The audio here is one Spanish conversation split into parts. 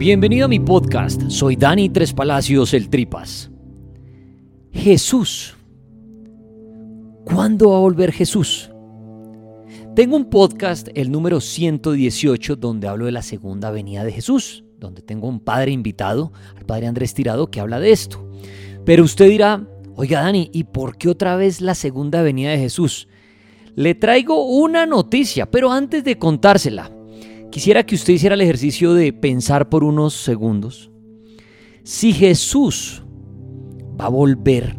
Bienvenido a mi podcast. Soy Dani Tres Palacios, el Tripas. Jesús. ¿Cuándo va a volver Jesús? Tengo un podcast, el número 118, donde hablo de la segunda venida de Jesús, donde tengo un padre invitado, al padre Andrés Tirado, que habla de esto. Pero usted dirá, oiga Dani, ¿y por qué otra vez la segunda venida de Jesús? Le traigo una noticia, pero antes de contársela, quisiera que usted hiciera el ejercicio de pensar por unos segundos. Si Jesús va a volver,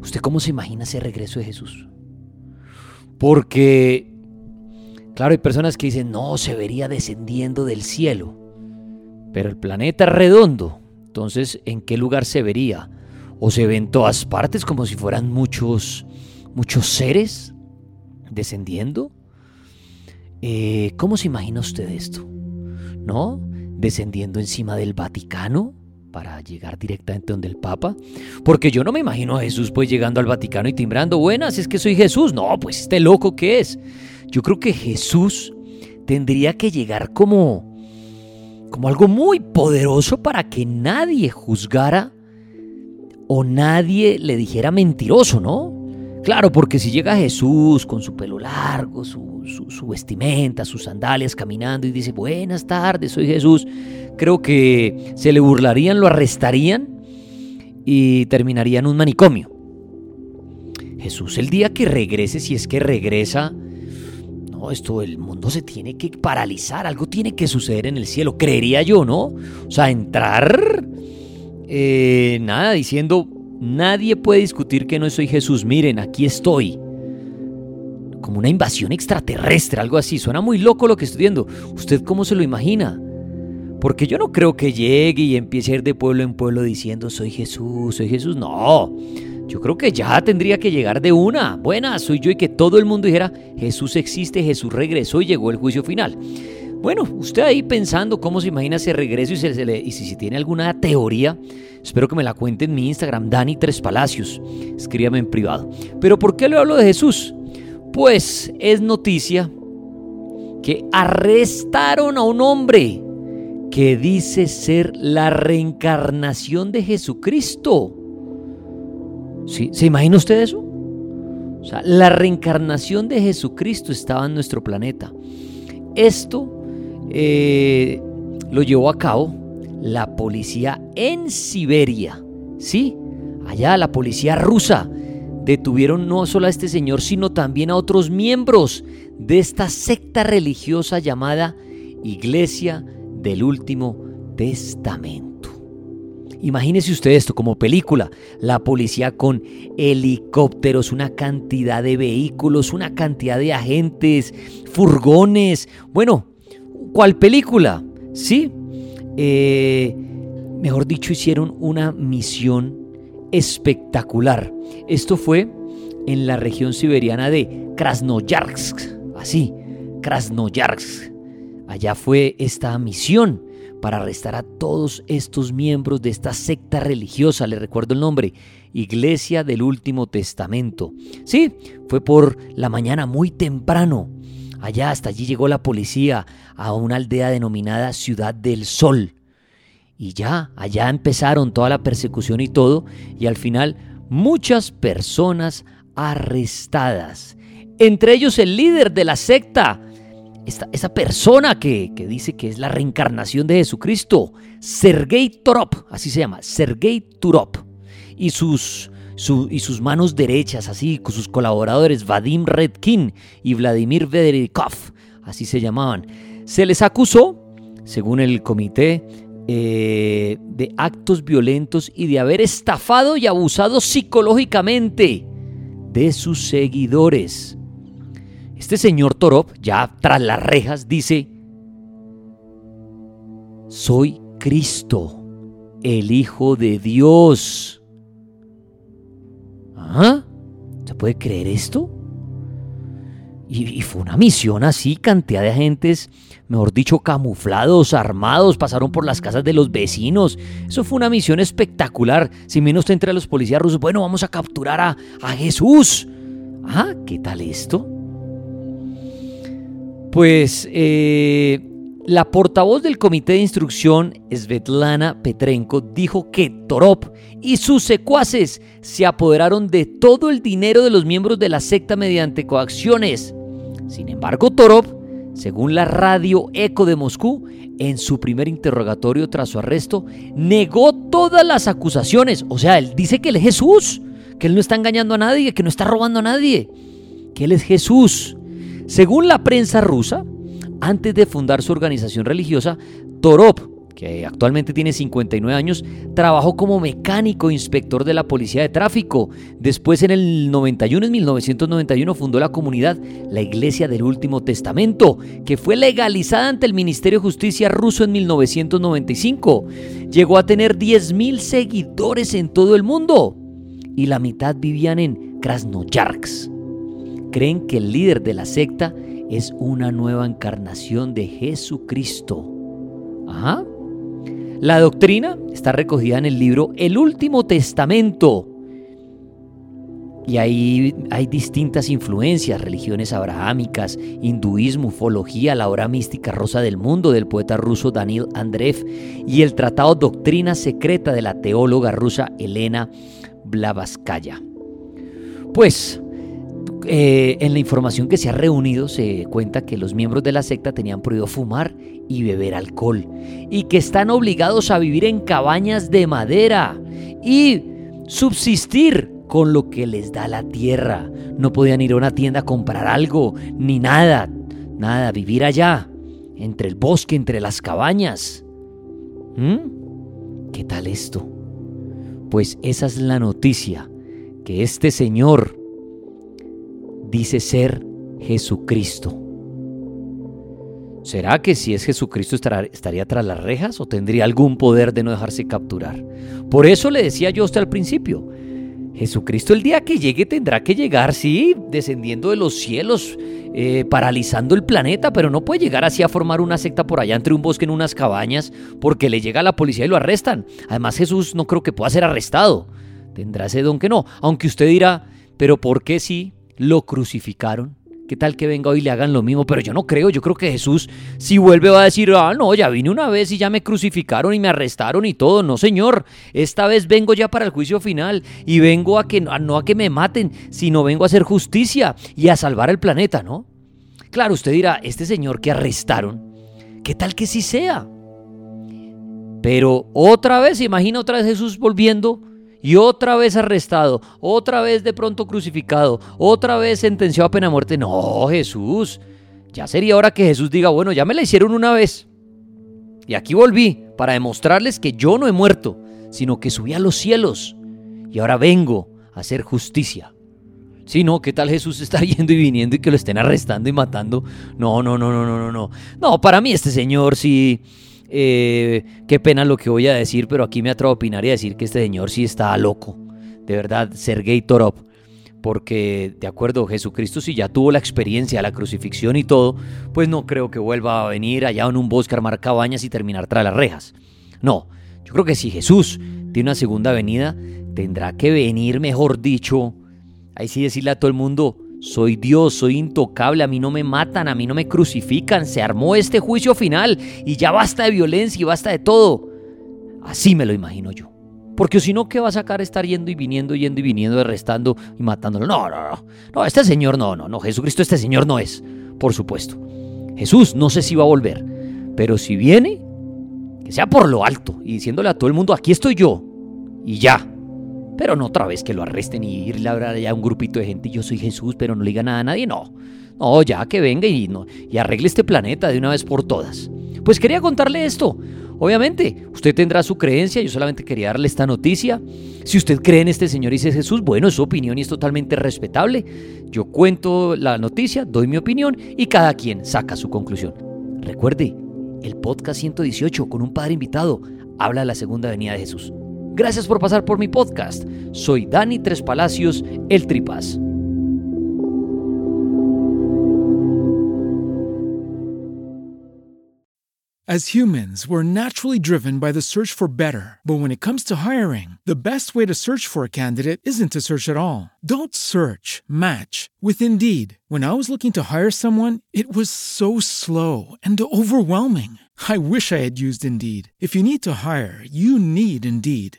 ¿usted cómo se imagina ese regreso de Jesús? Porque, claro, hay personas que dicen, no, se vería descendiendo del cielo. Pero el planeta es redondo. Entonces, ¿en qué lugar se vería? ¿O se ve en todas partes como si fueran muchos, muchos seres descendiendo? Eh, ¿Cómo se imagina usted esto? ¿No? ¿Descendiendo encima del Vaticano? para llegar directamente donde el Papa? Porque yo no me imagino a Jesús pues llegando al Vaticano y timbrando, buenas, es que soy Jesús. No, pues este loco que es. Yo creo que Jesús tendría que llegar como como algo muy poderoso para que nadie juzgara o nadie le dijera mentiroso, ¿no? Claro, porque si llega Jesús con su pelo largo, su, su, vestimenta, sus sandalias caminando y dice, buenas tardes, soy Jesús, creo que se le burlarían, lo arrestarían y terminaría en un manicomio. Jesús el día que regrese, si es que regresa, no, esto, el mundo se tiene que paralizar, algo tiene que suceder en el cielo, creería yo, ¿no? O sea, entrar, eh, nada, diciendo, nadie puede discutir que no soy Jesús, miren, aquí estoy. Como una invasión extraterrestre, algo así, suena muy loco lo que estoy viendo. ¿Usted cómo se lo imagina? Porque yo no creo que llegue y empiece a ir de pueblo en pueblo diciendo soy Jesús, soy Jesús. No, yo creo que ya tendría que llegar de una. Buena, soy yo y que todo el mundo dijera Jesús existe, Jesús regresó y llegó el juicio final. Bueno, usted ahí pensando cómo se imagina ese regreso y, se, y si, tiene alguna teoría, espero que me la cuente en mi Instagram, Dani Tres Palacios. Escríbame en privado. Pero ¿por qué le hablo de Jesús? Pues es noticia que arrestaron a un hombre que dice ser la reencarnación de Jesucristo. ¿Se imagina usted eso? O sea, la reencarnación de Jesucristo estaba en nuestro planeta. Esto eh, lo llevó a cabo la policía en Siberia. Sí, allá la policía rusa detuvieron no solo a este señor, sino también a otros miembros de esta secta religiosa llamada Iglesia del Último Testamento. Imagínese usted esto como película, la policía con helicópteros, una cantidad de vehículos, una cantidad de agentes, furgones. Bueno, ¿cuál película? Sí, eh, mejor dicho, hicieron una misión espectacular. Esto fue en la región siberiana de Krasnoyarsk, así, Krasnoyarsk. Allá fue esta misión para arrestar a todos estos miembros de esta secta religiosa, le recuerdo el nombre, Iglesia del Último Testamento. Sí, fue por la mañana muy temprano. Allá hasta allí llegó la policía a una aldea denominada Ciudad del Sol. Y ya, allá empezaron toda la persecución y todo, y al final muchas personas arrestadas. Entre ellos el líder de la secta, esta, esa persona que, que, dice que es la reencarnación de Jesucristo, Sergei Torop, así se llama, Sergei Turop, y sus, y sus manos derechas, así, con sus colaboradores, Vadim Redkin y Vladimir Vederikov, así se llamaban. Se les acusó, según el comité, eh, de actos violentos y de haber estafado y abusado psicológicamente de sus seguidores. Este señor Torop, ya tras las rejas, dice, soy Cristo, el Hijo de Dios. ¿Ah? ¿Se puede creer esto? Y, fue una misión así, cantidad de agentes, mejor dicho, camuflados, armados, pasaron por las casas de los vecinos. Eso fue una misión espectacular. Si menos entre los policías rusos, bueno, vamos a capturar a, a Jesús. Ah, ¿qué tal esto? Pues eh, la portavoz del comité de instrucción, Svetlana Petrenko, dijo que Torop y sus secuaces se apoderaron de todo el dinero de los miembros de la secta mediante coacciones. Sin embargo, Torop, según la radio Eco de Moscú, en su primer interrogatorio tras su arresto, negó todas las acusaciones. O sea, él dice que él es Jesús, que él no está engañando a nadie, que no está robando a nadie, que él es Jesús. Según la prensa rusa, antes de fundar su organización religiosa, Torop, que actualmente tiene 59 años, trabajó como mecánico inspector de la policía de tráfico. Después, en el 91, en 1991, fundó la comunidad La Iglesia del Último Testamento, que fue legalizada ante el Ministerio de Justicia ruso en 1995. Llegó a tener 10.000 seguidores en todo el mundo y la mitad vivían en Krasnoyarsk creen que el líder de la secta es una nueva encarnación de Jesucristo. Ajá. La doctrina está recogida en el libro El Último Testamento. Y ahí hay distintas influencias, religiones abrahámicas, hinduismo, ufología, la obra mística rosa del mundo del poeta ruso Daniel Andreev y el tratado Doctrina Secreta de la teóloga rusa Elena Blavaskaya. Pues eh, en la información que se ha reunido se cuenta que los miembros de la secta tenían prohibido fumar y beber alcohol y que están obligados a vivir en cabañas de madera y subsistir con lo que les da la tierra. No podían ir a una tienda a comprar algo, ni nada, nada, vivir allá, entre el bosque, entre las cabañas. ¿Mm? ¿Qué tal esto? Pues esa es la noticia, que este señor dice ser Jesucristo. ¿Será que si es Jesucristo estaría tras las rejas o tendría algún poder de no dejarse capturar? Por eso le decía yo hasta al principio, Jesucristo el día que llegue tendrá que llegar, sí, descendiendo de los cielos, eh, paralizando el planeta, pero no puede llegar así a formar una secta por allá entre un bosque en unas cabañas, porque le llega la policía y lo arrestan. Además Jesús no creo que pueda ser arrestado. Tendrá ese don que no. Aunque usted dirá, pero ¿por qué sí? Lo crucificaron. ¿Qué tal que venga hoy y le hagan lo mismo? Pero yo no creo, yo creo que Jesús si vuelve va a decir, ah, no, ya vine una vez y ya me crucificaron y me arrestaron y todo. No, señor, esta vez vengo ya para el juicio final y vengo a que no a que me maten, sino vengo a hacer justicia y a salvar el planeta, ¿no? Claro, usted dirá, este señor que arrestaron, ¿qué tal que sí sea? Pero otra vez, imagina otra vez Jesús volviendo y otra vez arrestado, otra vez de pronto crucificado, otra vez sentenciado a pena de muerte. No, Jesús. Ya sería hora que Jesús diga, bueno, ya me la hicieron una vez. Y aquí volví para demostrarles que yo no he muerto, sino que subí a los cielos. Y ahora vengo a hacer justicia. Si no, ¿qué tal Jesús estar yendo y viniendo y que lo estén arrestando y matando? No, no, no, no, no, no, no. No, para mí este señor sí eh, qué pena lo que voy a decir, pero aquí me atrevo a opinar y a decir que este señor sí está loco. De verdad, Sergei Torov. porque de acuerdo, Jesucristo si ya tuvo la experiencia la crucifixión y todo, pues no creo que vuelva a venir allá en un bosque a armar cabañas y terminar tras las rejas. No, yo creo que si Jesús tiene una segunda venida, tendrá que venir, mejor dicho, ahí sí decirle a todo el mundo, soy Dios, soy intocable, a mí no me matan, a mí no me crucifican, se armó este juicio final y ya basta de violencia y basta de todo. Así me lo imagino yo. Porque si no, ¿qué va a sacar estar yendo y viniendo, yendo y viniendo, arrestando y matándolo? No, no, no. No, este señor no, no, no. Jesucristo este señor no es. Por supuesto. Jesús no sé si va a volver. Pero si viene, que sea por lo alto y diciéndole a todo el mundo, aquí estoy yo. Y ya. Pero no otra vez que lo arresten y irle a hablar a un grupito de gente, yo soy Jesús, pero no le diga nada a nadie. No. No, ya que venga y, no, y arregle este planeta de una vez por todas. Pues quería contarle esto. Obviamente, usted tendrá su creencia, yo solamente quería darle esta noticia. Si usted cree en este Señor y dice Jesús, bueno, su opinión y es totalmente respetable. Yo cuento la noticia, doy mi opinión y cada quien saca su conclusión. Recuerde, el podcast 118 con un padre invitado habla de la segunda venida de Jesús. Gracias por pasar por mi podcast. Soy Dani Tres Palacios, el Tripas. As humans, we're naturally driven by the search for better. But when it comes to hiring, the best way to search for a candidate isn't to search at all. Don't search, match with Indeed. When I was looking to hire someone, it was so slow and overwhelming. I wish I had used Indeed. If you need to hire, you need Indeed.